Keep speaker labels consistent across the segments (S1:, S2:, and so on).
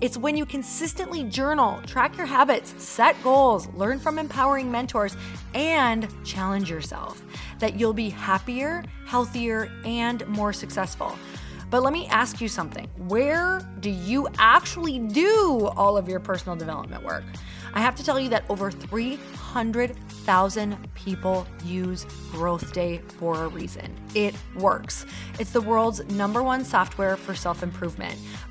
S1: It's when you consistently journal, track your habits, set goals, learn from empowering mentors, and challenge yourself that you'll be happier, healthier, and more successful. But let me ask you something. Where do you actually do all of your personal development work? I have to tell you that over 300,000 people use Growth Day for a reason. It works. It's the world's number one software for self improvement.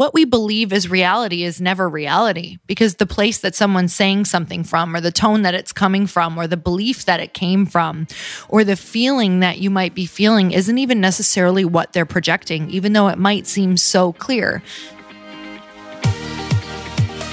S2: What we believe is reality is never reality because the place that someone's saying something from, or the tone that it's coming from, or the belief that it came from, or the feeling that you might be feeling isn't even necessarily what they're projecting, even though it might seem so clear.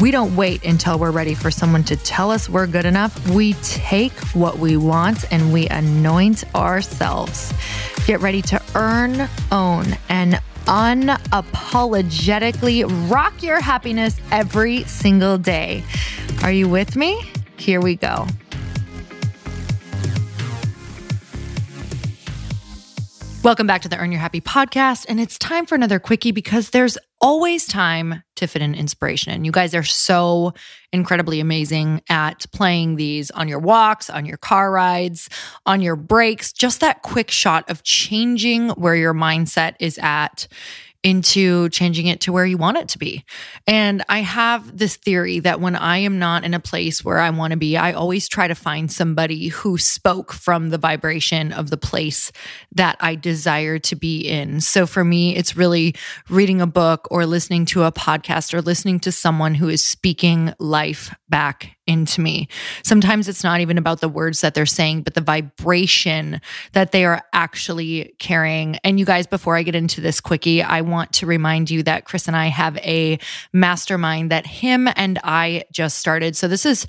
S2: We don't wait until we're ready for someone to tell us we're good enough. We take what we want and we anoint ourselves. Get ready to earn, own, and unapologetically rock your happiness every single day. Are you with me? Here we go. Welcome back to the Earn Your Happy podcast. And it's time for another quickie because there's always time to fit in inspiration. And you guys are so incredibly amazing at playing these on your walks, on your car rides, on your breaks. Just that quick shot of changing where your mindset is at into changing it to where you want it to be. And I have this theory that when I am not in a place where I want to be, I always try to find somebody who spoke from the vibration of the place that I desire to be in. So for me, it's really reading a book or listening to a podcast or listening to someone who is speaking life back into me. Sometimes it's not even about the words that they're saying, but the vibration that they are actually carrying. And you guys, before I get into this quickie, I want to remind you that Chris and I have a mastermind that him and I just started. So this is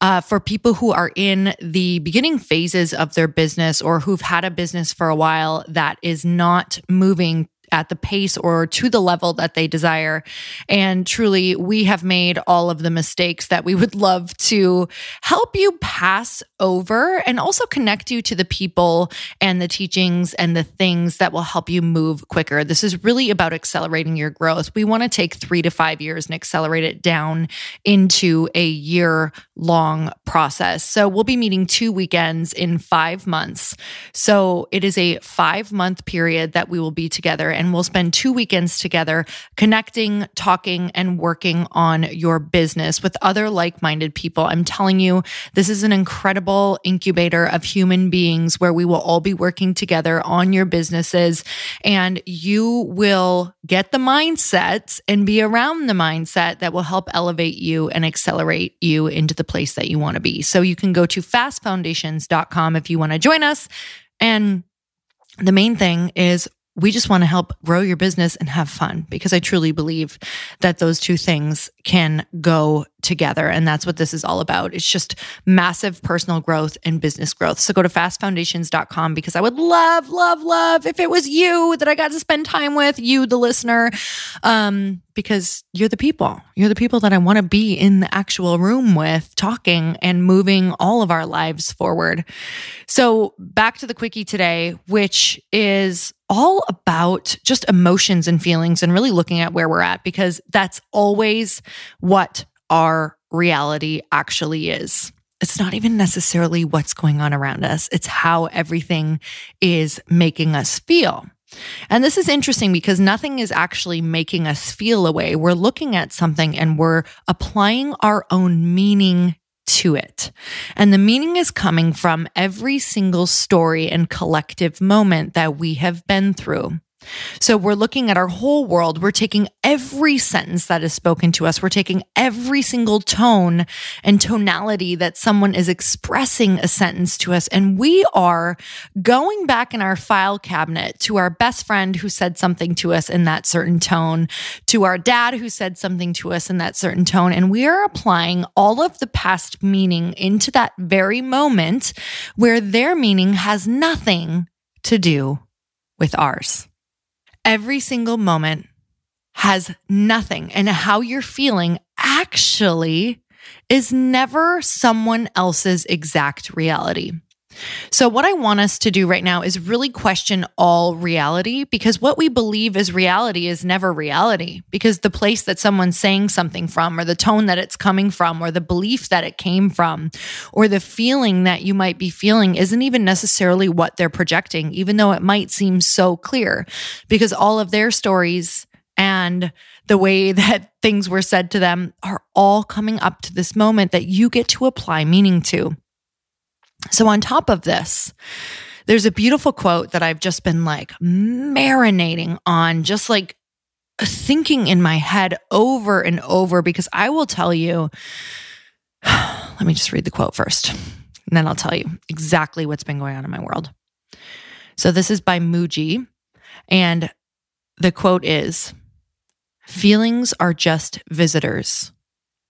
S2: uh, for people who are in the beginning phases of their business or who've had a business for a while that is not moving
S1: at the pace or to the level that they desire. And truly, we have made all of the mistakes that we would love to help you pass over and also connect you to the people and the teachings and the things that will help you move quicker. This is really about accelerating your growth. We want to take three to five years and accelerate it down into a year long process. So we'll be meeting two weekends in five months. So it is a five month period that we will be together and we'll spend two weekends together connecting, talking, and working on your business with other like minded people. I'm telling you, this is an incredible incubator of human beings where we will all be working together on your businesses and you will get the mindset and be around the mindset that will help elevate you and accelerate you into the place that you want to be. So you can go to fastfoundations.com if you want to join us. And the main thing is we just want to help grow your business and have fun because I truly believe that those two things can go together. And that's what this is all about. It's just massive personal growth and business growth. So go to fastfoundations.com because I would love, love, love if it was you that I got to spend time with, you, the listener, um, because you're the people. You're the people that I want to be in the actual room with, talking and moving all of our lives forward. So back to the quickie today, which is all about just emotions and feelings and really looking at where we're at because that's always what our reality actually is. It's not even necessarily what's going on around us, it's how everything is making us feel. And this is interesting because nothing is actually making us feel a way. We're looking at something and we're applying our own meaning to it. And the meaning is coming from every single story and collective moment that we have been through. So we're looking at our whole world. We're taking every sentence that is spoken to us. We're taking every single tone and tonality that someone is expressing a sentence to us. And we are going back in our file cabinet to our best friend who said something to us in that certain tone, to our dad who said something to us in that certain tone. And we are applying all of the past meaning into that very moment where their meaning has nothing to do with ours every single moment has nothing. And how you're feeling actually is never someone else's exact reality. So, what I want us to do right now is really question all reality because what we believe is reality is never reality because the place that someone's saying something from, or the tone that it's coming from, or the belief that it came from, or the feeling that you might be feeling isn't even necessarily what they're projecting, even though it might seem so clear because all of their stories and the way that things were said to them are all coming up to this moment that you get to apply meaning to. So, on top of this, there's a beautiful quote that I've just been like marinating on, just like thinking in my head over and over, because I will tell you, let me just read the quote first, and then I'll tell you exactly what's been going on in my world. So, this is by Mooji, and the quote is Feelings are just visitors.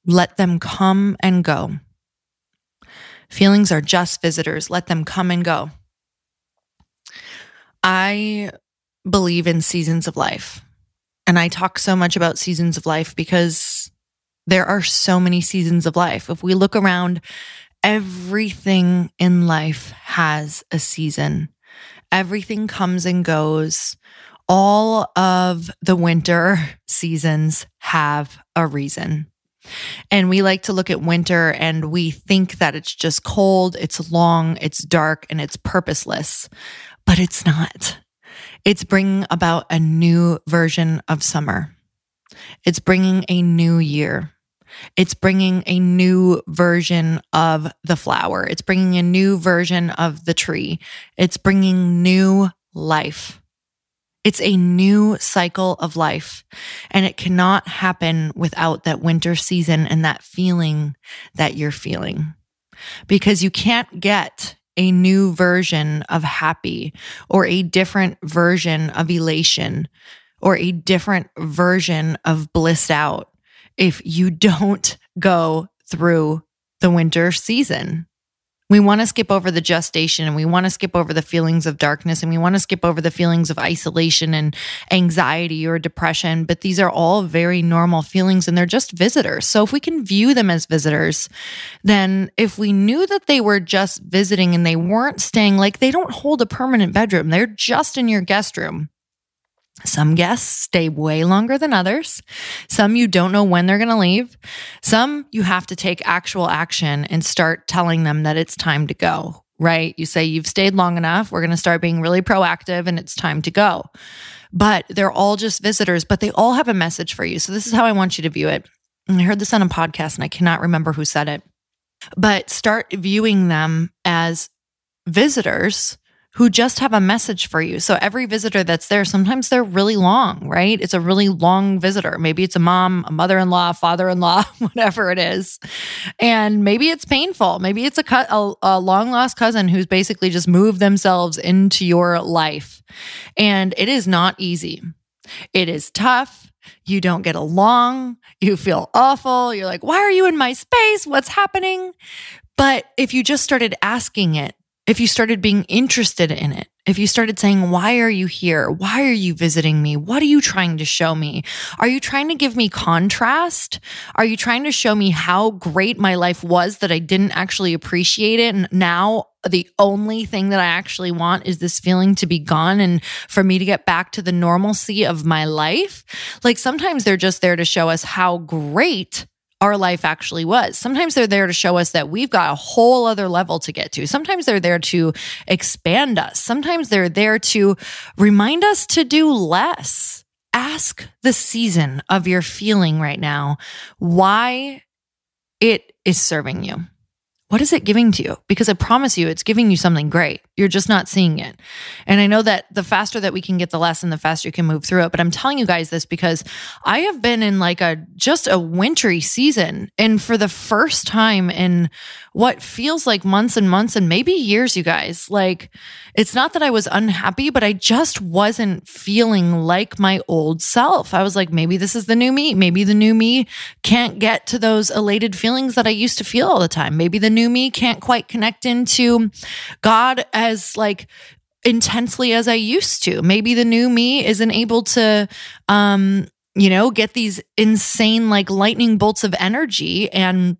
S1: Let them come and go. Feelings are just visitors. Let them come and go. I believe in seasons of life. And I talk so much about seasons of life because there are so many seasons of life. If we look around, everything in life has a season. Everything comes and goes. All of the winter seasons have a reason. And we like to look at winter and we think that it's just cold, it's long, it's dark, and it's purposeless, but it's not. It's bringing about a new version of summer. It's bringing a new year. It's bringing a new version of the flower. It's bringing a new version of the tree. It's bringing new life. It's a new cycle of life and it cannot happen without that winter season and that feeling that you're feeling because you can't get a new version of happy or a different version of elation or a different version of blissed out if you don't go through the winter season. We want to skip over the gestation and we want to skip over the feelings of darkness and we want to skip over the feelings of isolation and anxiety or depression. But these are all very normal feelings and they're just visitors. So if we can view them as visitors, then if we knew that they were just visiting and they weren't staying, like they don't hold a permanent bedroom, they're just in your guest room. Some guests stay way longer than others. Some you don't know when they're going to leave. Some you have to take actual action and start telling them that it's time to go, right? You say, You've stayed long enough. We're going to start being really proactive and it's time to go. But they're all just visitors, but they all have a message for you. So this is how I want you to view it. And I heard this on a podcast and I cannot remember who said it, but start viewing them as visitors who just have a message for you. So every visitor that's there, sometimes they're really long, right? It's a really long visitor. Maybe it's a mom, a mother in law, father in law, whatever it is. And maybe it's painful. Maybe it's a, a, a long lost cousin who's basically just moved themselves into your life. And it is not easy. It is tough. You don't get along. You feel awful. You're like, why are you in my space? What's happening? But if you just started asking it, if you started being interested in it, if you started saying, Why are you here? Why are you visiting me? What are you trying to show me? Are you trying to give me contrast? Are you trying to show me how great my life was that I didn't actually appreciate it? And now the only thing that I actually want is this feeling to be gone and for me to get back to the normalcy of my life. Like sometimes they're just there to show us how great our life actually was. Sometimes they're there to show us that we've got a whole other level to get to. Sometimes they're there to expand us. Sometimes they're there to remind us to do less. Ask the season of your feeling right now why it is serving you. What is it giving to you? Because I promise you, it's giving you something great. You're just not seeing it. And I know that the faster that we can get the lesson, the faster you can move through it. But I'm telling you guys this because I have been in like a just a wintry season. And for the first time in what feels like months and months and maybe years, you guys, like it's not that I was unhappy, but I just wasn't feeling like my old self. I was like, maybe this is the new me. Maybe the new me can't get to those elated feelings that I used to feel all the time. Maybe the new me can't quite connect into God as like intensely as I used to. Maybe the new me isn't able to um you know, get these insane like lightning bolts of energy and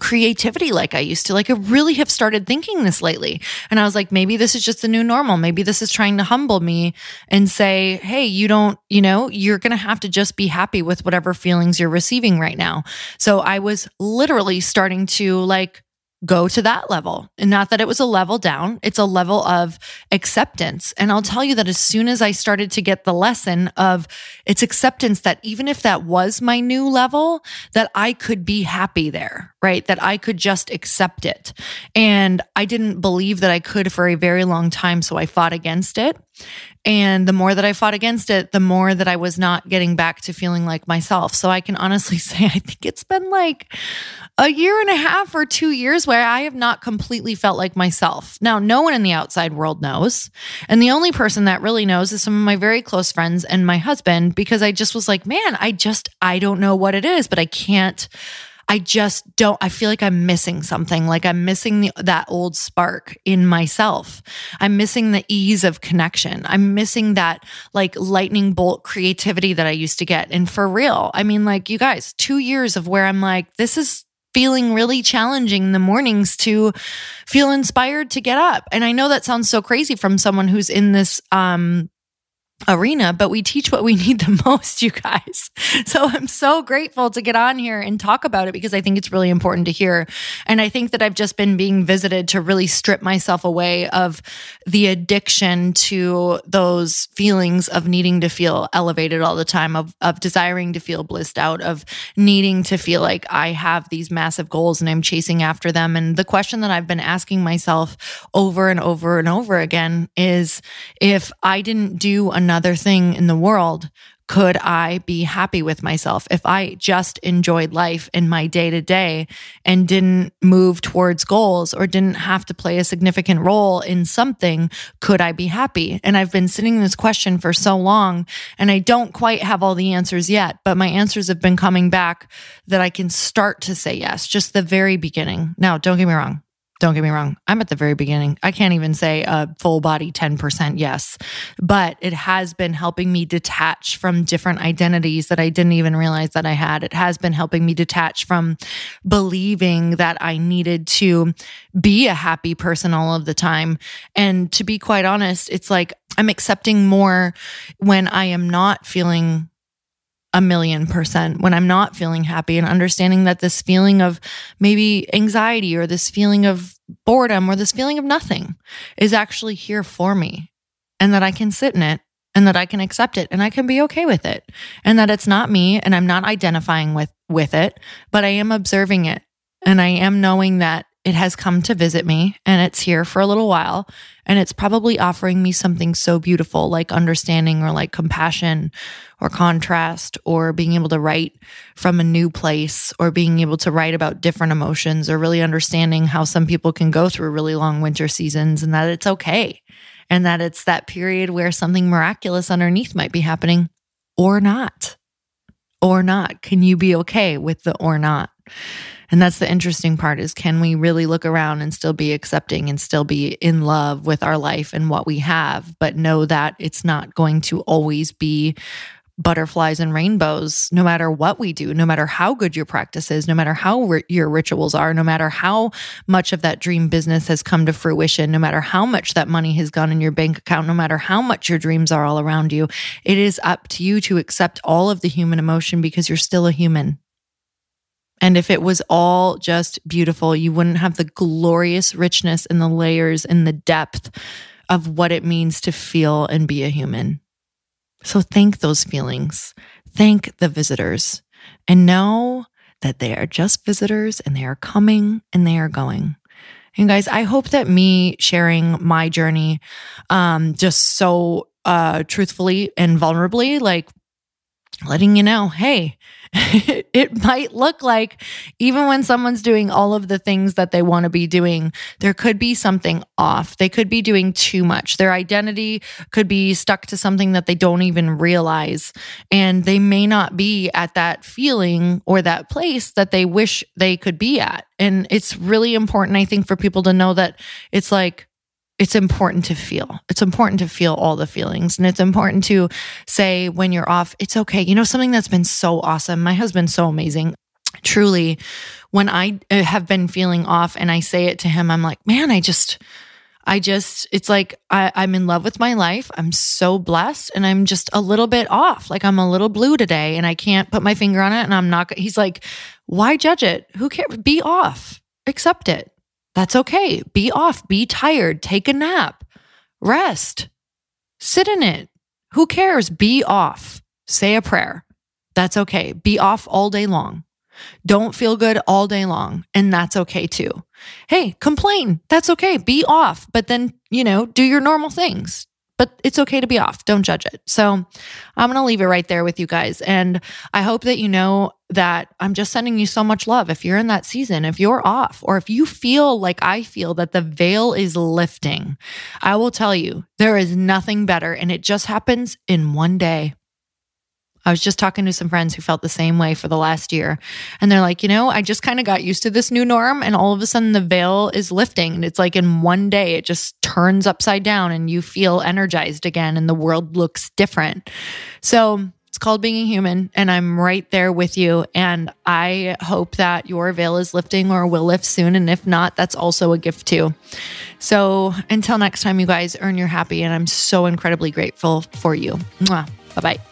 S1: creativity like I used to. Like I really have started thinking this lately. And I was like, maybe this is just the new normal. Maybe this is trying to humble me and say, hey, you don't, you know, you're going to have to just be happy with whatever feelings you're receiving right now. So I was literally starting to like go to that level. And not that it was a level down, it's a level of acceptance. And I'll tell you that as soon as I started to get the lesson of it's acceptance that even if that was my new level, that I could be happy there, right? That I could just accept it. And I didn't believe that I could for a very long time. So I fought against it. And the more that I fought against it, the more that I was not getting back to feeling like myself. So I can honestly say, I think it's been like a year and a half or two years where I have not completely felt like myself. Now, no one in the outside world knows. And the only person that really knows is some of my very close friends and my husband, because I just was like, man, I just, I don't know what it is, but I can't I just don't, I feel like I'm missing something. Like I'm missing the, that old spark in myself. I'm missing the ease of connection. I'm missing that like lightning bolt creativity that I used to get. And for real, I mean, like you guys, two years of where I'm like, this is feeling really challenging in the mornings to feel inspired to get up. And I know that sounds so crazy from someone who's in this um arena, but we teach what we need the most, you guys. So I'm so grateful to get on here and talk about it because I think it's really important to hear. And I think that I've just been being visited to really strip myself away of the addiction to those feelings of needing to feel elevated all the time, of, of desiring to feel blissed out, of needing to feel like I have these massive goals and I'm chasing after them. And the question that I've been asking myself over and over and over again is if I didn't do enough another thing in the world, could I be happy with myself? If I just enjoyed life in my day to day and didn't move towards goals or didn't have to play a significant role in something, could I be happy? And I've been sitting this question for so long and I don't quite have all the answers yet, but my answers have been coming back that I can start to say yes, just the very beginning. Now, don't get me wrong. Don't get me wrong. I'm at the very beginning. I can't even say a full body 10% yes, but it has been helping me detach from different identities that I didn't even realize that I had. It has been helping me detach from believing that I needed to be a happy person all of the time. And to be quite honest, it's like I'm accepting more when I am not feeling a million percent when I'm not feeling happy and understanding that this feeling of maybe anxiety or this feeling of boredom or this feeling of nothing is actually here for me and that I can sit in it and that I can accept it and I can be okay with it and that it's not me and I'm not identifying with with it but I am observing it and I am knowing that it has come to visit me and it's here for a little while. And it's probably offering me something so beautiful, like understanding or like compassion or contrast or being able to write from a new place or being able to write about different emotions or really understanding how some people can go through really long winter seasons and that it's okay. And that it's that period where something miraculous underneath might be happening or not. Or not. Can you be okay with the or not? And that's the interesting part is can we really look around and still be accepting and still be in love with our life and what we have, but know that it's not going to always be butterflies and rainbows no matter what we do, no matter how good your practice is, no matter how your rituals are, no matter how much of that dream business has come to fruition, no matter how much that money has gone in your bank account, no matter how much your dreams are all around you. It is up to you to accept all of the human emotion because you're still a human. And if it was all just beautiful, you wouldn't have the glorious richness and the layers and the depth of what it means to feel and be a human. So thank those feelings. Thank the visitors and know that they are just visitors and they are coming and they are going. And guys, I hope that me sharing my journey um just so uh truthfully and vulnerably like letting you know, hey, it might look like even when someone's doing all of the things that they want to be doing, there could be something off. They could be doing too much. Their identity could be stuck to something that they don't even realize. And they may not be at that feeling or that place that they wish they could be at. And it's really important, I think, for people to know that it's like, it's important to feel. It's important to feel all the feelings. And it's important to say when you're off, it's okay. You know, something that's been so awesome. My husband's so amazing. Truly, when I uh, have been feeling off and I say it to him, I'm like, man, I just, I just, it's like I, I'm in love with my life. I'm so blessed and I'm just a little bit off. Like I'm a little blue today and I can't put my finger on it. And I'm not, he's like, why judge it? Who cares? Be off, accept it. That's okay. Be off, be tired, take a nap, rest, sit in it. Who cares? Be off. Say a prayer. That's okay. Be off all day long. Don't feel good all day long. And that's okay too. Hey, complain. That's okay. Be off, but then, you know, do your normal things but it's okay to be off. Don't judge it. So I'm going to leave it right there with you guys. And I hope that you know that I'm just sending you so much love. If you're in that season, if you're off, or if you feel like I feel that the veil is lifting, I will tell you there is nothing better. And it just happens in one day. I was just talking to some friends who felt the same way for the last year. And they're like, you know, I just kind of got used to this new norm. And all of a sudden the veil is lifting. And it's like in one day, it just turns upside down and you feel energized again and the world looks different. So it's called being a human. And I'm right there with you. And I hope that your veil is lifting or will lift soon. And if not, that's also a gift too. So until next time, you guys earn your happy. And I'm so incredibly grateful for you. Bye bye.